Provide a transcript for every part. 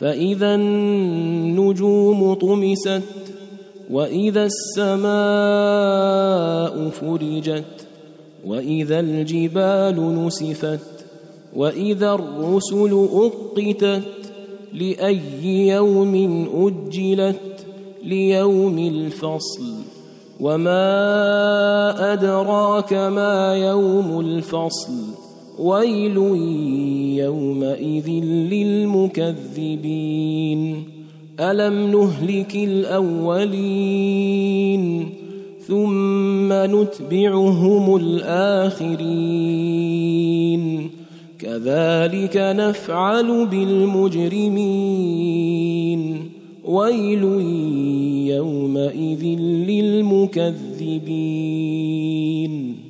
فإذا النجوم طمست وإذا السماء فرجت وإذا الجبال نسفت وإذا الرسل أقتت لأي يوم أجلت ليوم الفصل وما أدراك ما يوم الفصل ويل يومئذ للمكذبين. ألم نهلك الأولين ثم نتبعهم الآخرين. كذلك نفعل بالمجرمين. ويل يومئذ للمكذبين.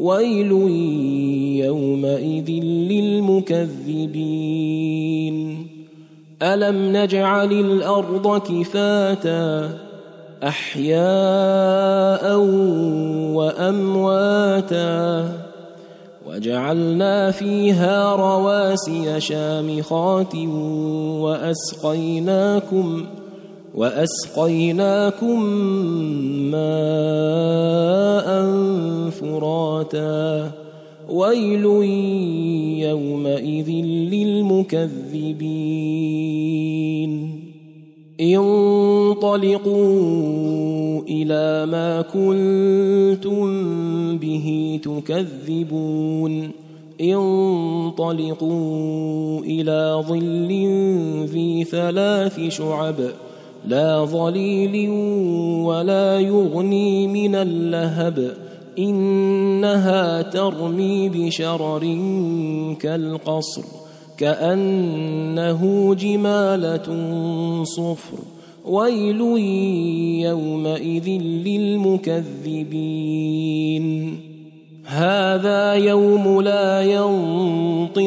ويل يومئذ للمكذبين. ألم نجعل الأرض كفاتا أحياء وأمواتا وجعلنا فيها رواسي شامخات وأسقيناكم وأسقيناكم ماء فراتا. ويل يومئذ للمكذبين. انطلقوا إلى ما كنتم به تكذبون. انطلقوا إلى ظل ذي ثلاث شعب. لا ظليل ولا يغني من اللهب. إنها ترمي بشرر كالقصر كأنه جمالة صفر. ويل يومئذ للمكذبين. هذا يوم لا ينطقون.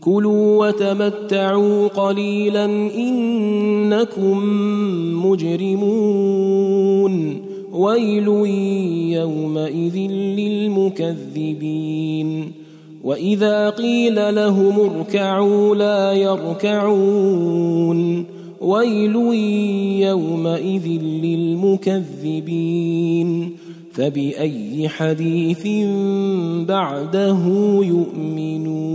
كلوا وتمتعوا قليلا إنكم مجرمون. ويل يومئذ للمكذبين. وإذا قيل لهم اركعوا لا يركعون. ويل يومئذ للمكذبين. فبأي حديث بعده يؤمنون